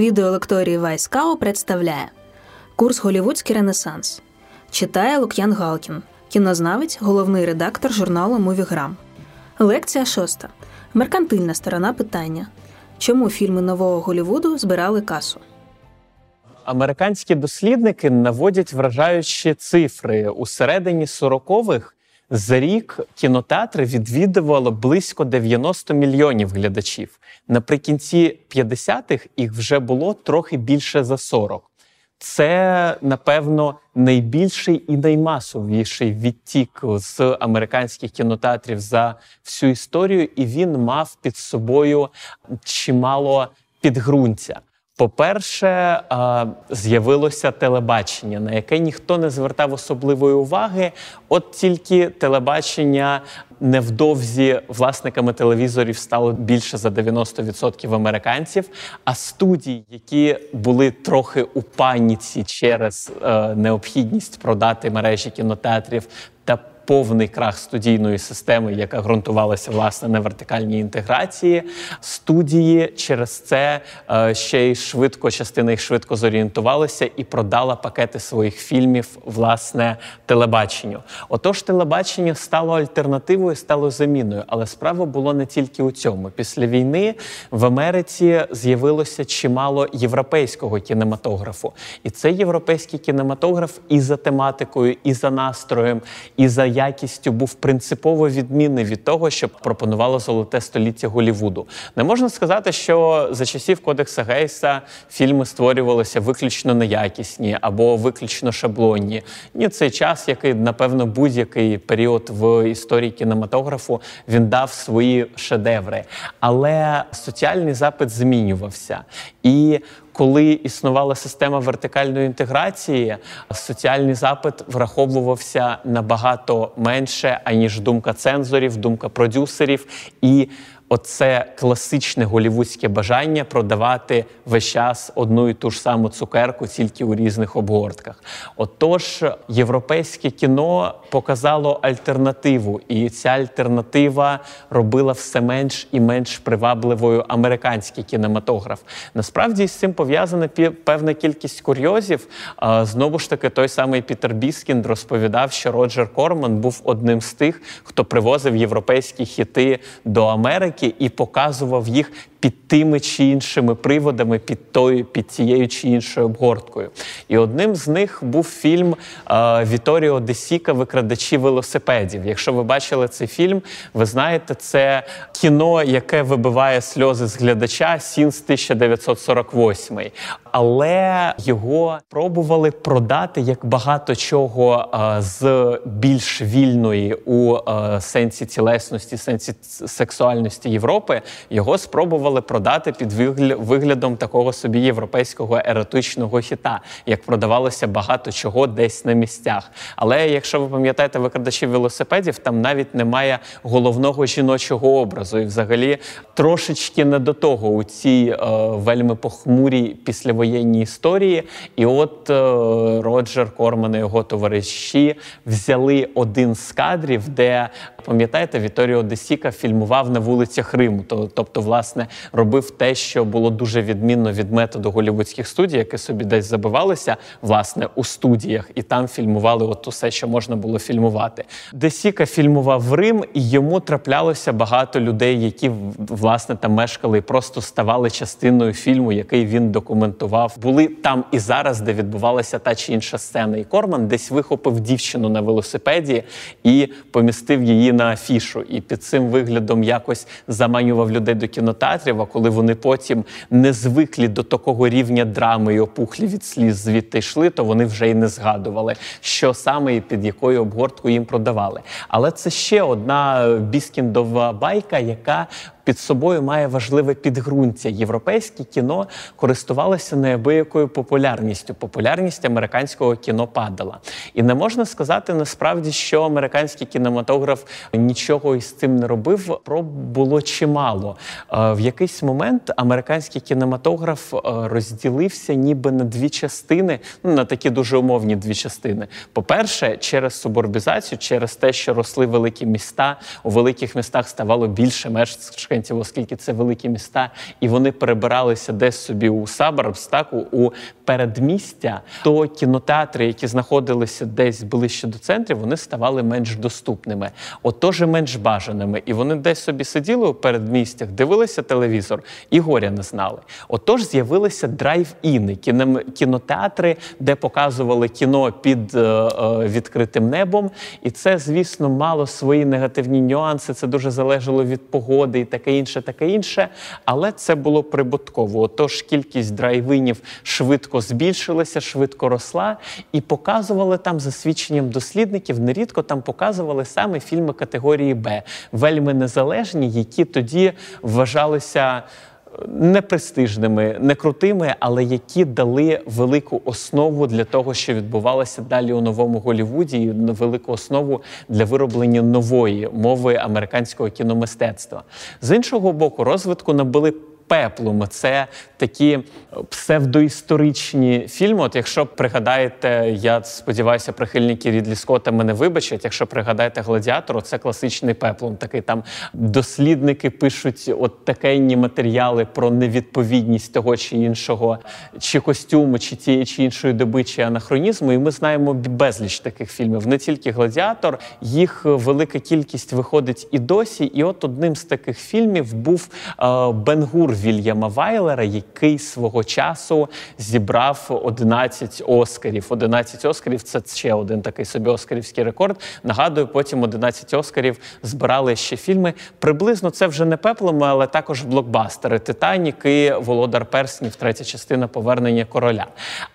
Відеолекторії Вайскао представляє Курс Голівудський Ренесанс. Читає Лук'ян Галкін, кінознавець, головний редактор журналу Мувіграм. Лекція шоста. Меркантильна сторона питання. Чому фільми нового Голівуду збирали касу? Американські дослідники наводять вражаючі цифри у середині 40-х за рік кінотеатри відвідувало близько 90 мільйонів глядачів. Наприкінці 50-х їх вже було трохи більше за 40. Це, напевно, найбільший і наймасовіший відтік з американських кінотеатрів за всю історію, і він мав під собою чимало підґрунтя. По-перше, з'явилося телебачення, на яке ніхто не звертав особливої уваги. От тільки телебачення невдовзі власниками телевізорів стало більше за 90% американців. А студії, які були трохи у паніці через е, необхідність продати мережі кінотеатрів та повний крах студійної системи, яка ґрунтувалася власне на вертикальній інтеграції. Студії через це е, ще й швидко частина їх швидко зорієнтувалася і продала пакети своїх фільмів власне телебаченню. Отож, телебачення стало альтернативою, стало заміною. Але справа було не тільки у цьому. Після війни в Америці з'явилося чимало європейського кінематографу, і цей європейський кінематограф і за тематикою, і за настроєм, і за якістю був принципово відмінний від того, що пропонувало золоте століття Голівуду. Не можна сказати, що за часів Кодекса Гейса фільми створювалися виключно неякісні або виключно шаблонні. Ні, цей час, який напевно будь-який період в історії кінематографу він дав свої шедеври, але соціальний запит змінювався і коли існувала система вертикальної інтеграції, соціальний запит враховувався набагато менше, аніж думка цензорів, думка продюсерів. І оце класичне голівудське бажання продавати весь час одну і ту ж саму цукерку, тільки у різних обгортках. Отож, європейське кіно показало альтернативу, і ця альтернатива робила все менш і менш привабливою американський кінематограф. Насправді з цим пов'язана певна кількість курйозів. Знову ж таки, той самий Пітер Біскінд розповідав, що Роджер Корман був одним з тих, хто привозив європейські хіти до Америки і показував їх під тими чи іншими приводами, під тою, під цією чи іншою обгорткою. І одним з них був фільм е, Вітторіо Де Сіка Викрадачі велосипедів. Якщо ви бачили цей фільм, ви знаєте, це кіно, яке вибиває сльози з глядача since 1948. Але його пробували продати як багато чого е, з більш вільної у е, сенсі тілесності, сенсі сексуальності Європи. Його спробували спробували продати під виглядом такого собі європейського еротичного хіта, як продавалося багато чого десь на місцях. Але якщо ви пам'ятаєте викрадачів велосипедів, там навіть немає головного жіночого образу, і взагалі трошечки не до того у цій е, вельми похмурій післявоєнній історії. І от е, Роджер Корман і його товариші взяли один з кадрів, де пам'ятаєте, Віторіо Десіка фільмував на вулицях Риму. Тобто, власне, робив те, що було дуже відмінно від методу голівудських студій, які собі десь забивалися власне у студіях, і там фільмували от усе, що можна було фільмувати. Десіка фільмував Рим, і йому траплялося багато людей, які власне там мешкали і просто ставали частиною фільму, який він документував. Були там і зараз, де відбувалася та чи інша сцена. І Корман десь вихопив дівчину на велосипеді і помістив її на афішу. І під цим виглядом якось заманював людей до кінотеатрів театрів, коли вони потім не звикли до такого рівня драми і опухлі від сліз звідти йшли, то вони вже й не згадували, що саме і під якою обгорткою їм продавали. Але це ще одна біскіндова байка, яка під собою має важливе підґрунтя. Європейське кіно користувалося неабиякою популярністю. Популярність американського кіно падала. І не можна сказати насправді, що американський кінематограф нічого із цим не робив. Проб було чимало. Е, в якийсь момент американський кінематограф е, розділився ніби на дві частини, ну на такі дуже умовні дві частини. По-перше, через суборбізацію, через те, що росли великі міста, у великих містах ставало більше мешканців мешканців, оскільки це великі міста, і вони перебиралися десь собі у Сабарбс, так у передмістя, то кінотеатри, які знаходилися десь ближче до центрів, вони ставали менш доступними, отож і менш бажаними. І вони десь собі сиділи у передмістях, дивилися телевізор і горя не знали. Отож, з'явилися драйв-іни, кінотеатри, де показували кіно під е, е, відкритим небом. І це, звісно, мало свої негативні нюанси. Це дуже залежало від погоди і таке інше, таке інше. Але це було прибутково. Отож, кількість драйвинів швидко збільшилася, швидко росла, і показували там за свідченням дослідників. Нерідко там показували саме фільми категорії Б, вельми незалежні, які тоді вважалися непрестижними, не крутими, але які дали велику основу для того, що відбувалося далі у новому Голівуді, і велику основу для вироблення нової мови американського кіномистецтва. З іншого боку, розвитку набули пеплом. Це такі псевдоісторичні фільми. От якщо пригадаєте, я сподіваюся, прихильники Рідлі Скотта мене вибачать. Якщо пригадаєте гладіатор, це класичний пеплом. Такий там дослідники пишуть от такенні матеріали про невідповідність того чи іншого, чи костюму, чи тієї чи іншої доби, чи анахронізму. І ми знаємо безліч таких фільмів. Не тільки гладіатор, їх велика кількість виходить і досі. І от одним з таких фільмів був е, Бенгур Вільяма Вайлера, який свого часу зібрав 11 оскарів. 11 оскарів це ще один такий собі оскарівський рекорд. Нагадую, потім 11 оскарів збирали ще фільми. Приблизно це вже не пеплами, але також блокбастери Титанік і Володар Перснів, третя частина повернення короля.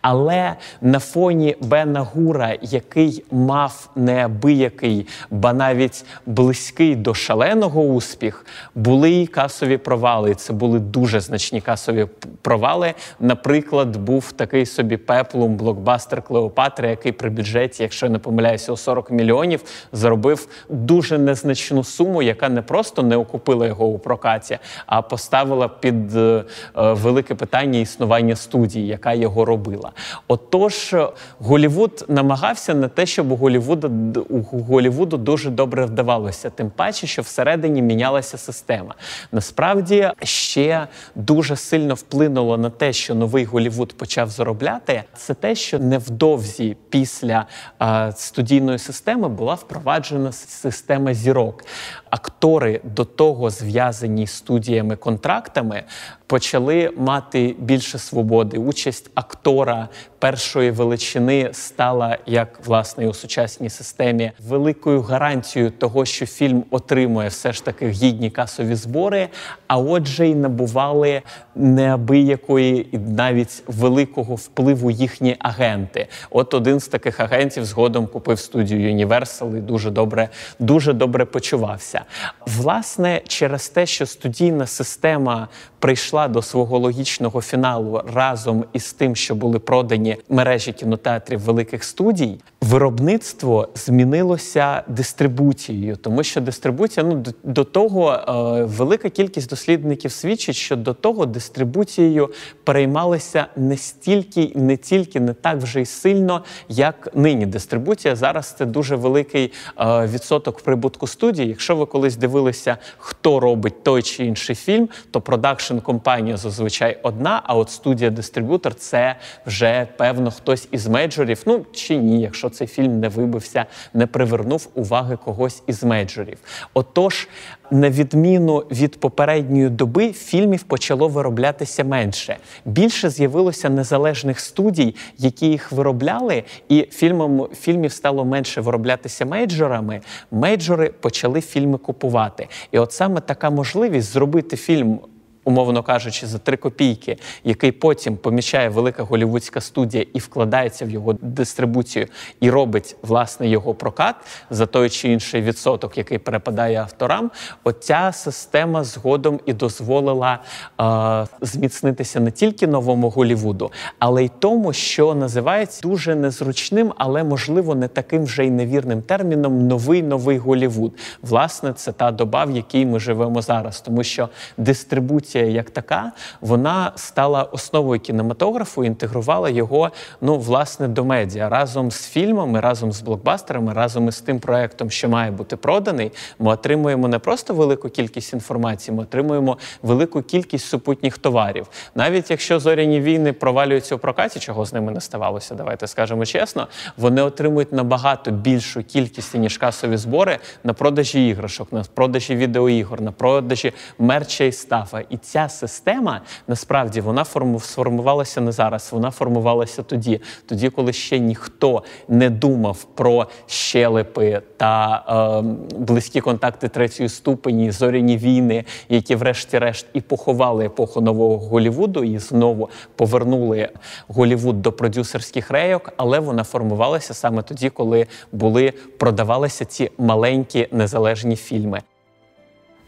Але на фоні Бена Гура, який мав неабиякий, ба навіть близький до шаленого успіх, були і касові провали. Це були дуже значні касові провали. Наприклад, був такий собі пеплум блокбастер Клеопатра, який при бюджеті, якщо я не помиляюся, у 40 мільйонів заробив дуже незначну суму, яка не просто не окупила його у прокаті, а поставила під е, е велике питання існування студії, яка його робила. Отож, Голівуд намагався на те, щоб у Голівуду у Голівуду дуже добре вдавалося, тим паче, що всередині мінялася система. Насправді ще дуже сильно вплинуло на те, що новий Голівуд почав заробляти, це те, що невдовзі після е, студійної системи була впроваджена система зірок. Актори до того зв'язані студіями контрактами почали мати більше свободи. Участь актора першої величини стала як власне у сучасній системі великою гарантією того, що фільм отримує все ж таки гідні касові збори. А отже, й набували неабиякої і навіть великого впливу їхні агенти. От один з таких агентів згодом купив студію Universal і дуже добре, дуже добре почувався. Власне, через те, що студійна система прийшла до свого логічного фіналу разом із тим, що були продані мережі кінотеатрів великих студій, виробництво змінилося дистрибуцією, тому що дистрибуція ну до того е, велика кількість дослідників свідчить, що до того дистрибуцією переймалися не стільки, не тільки не так вже й сильно, як нині. Дистрибуція зараз це дуже великий е, відсоток прибутку студії. Якщо ви колись дивилися, хто робить той чи інший фільм, то продакшн компанія зазвичай одна. А от студія-дистриб'ютор це вже певно хтось із мейджорів. Ну чи ні, якщо цей фільм не вибився, не привернув уваги когось із мейджорів. Отож, на відміну від попередньої доби, фільмів почало вироблятися менше. Більше з'явилося незалежних студій, які їх виробляли, і фільмом фільмів стало менше вироблятися мейджорами. Мейджори почали фільми купувати. І от саме така можливість зробити фільм умовно кажучи, за три копійки, який потім помічає велика голівудська студія і вкладається в його дистрибуцію, і робить власне його прокат за той чи інший відсоток, який перепадає авторам. Оця система згодом і дозволила е, зміцнитися не тільки новому Голівуду, але й тому, що називається дуже незручним, але можливо не таким вже й невірним терміном новий новий Голівуд. Власне, це та доба, в якій ми живемо зараз, тому що дистрибуція продукція як така, вона стала основою кінематографу, і інтегрувала його ну власне до медіа разом з фільмами, разом з блокбастерами, разом із тим проектом, що має бути проданий. Ми отримуємо не просто велику кількість інформації, ми отримуємо велику кількість супутніх товарів. Навіть якщо зоряні війни провалюються у прокаті, чого з ними не ставалося, давайте скажемо чесно, вони отримують набагато більшу кількість ніж касові збори на продажі іграшок, на продажі відеоігор, на продажі мерча і стафа. І ця система насправді вона сформувалася не зараз, вона формувалася тоді, тоді, коли ще ніхто не думав про щелепи та е, близькі контакти третьої ступені, зоряні війни, які, врешті-решт, і поховали епоху нового Голівуду, і знову повернули Голівуд до продюсерських рейок, але вона формувалася саме тоді, коли були продавалися ці маленькі незалежні фільми.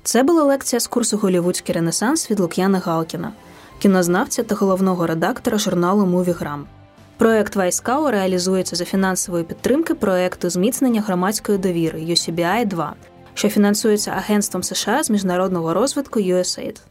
Це була лекція з курсу Голівудський Ренесанс від Лук'яна Галкіна, кінознавця та головного редактора журналу Мувіграм. Проект Вайскау реалізується за фінансової підтримки проекту зміцнення громадської довіри UCBI 2 що фінансується Агентством США з міжнародного розвитку USAID.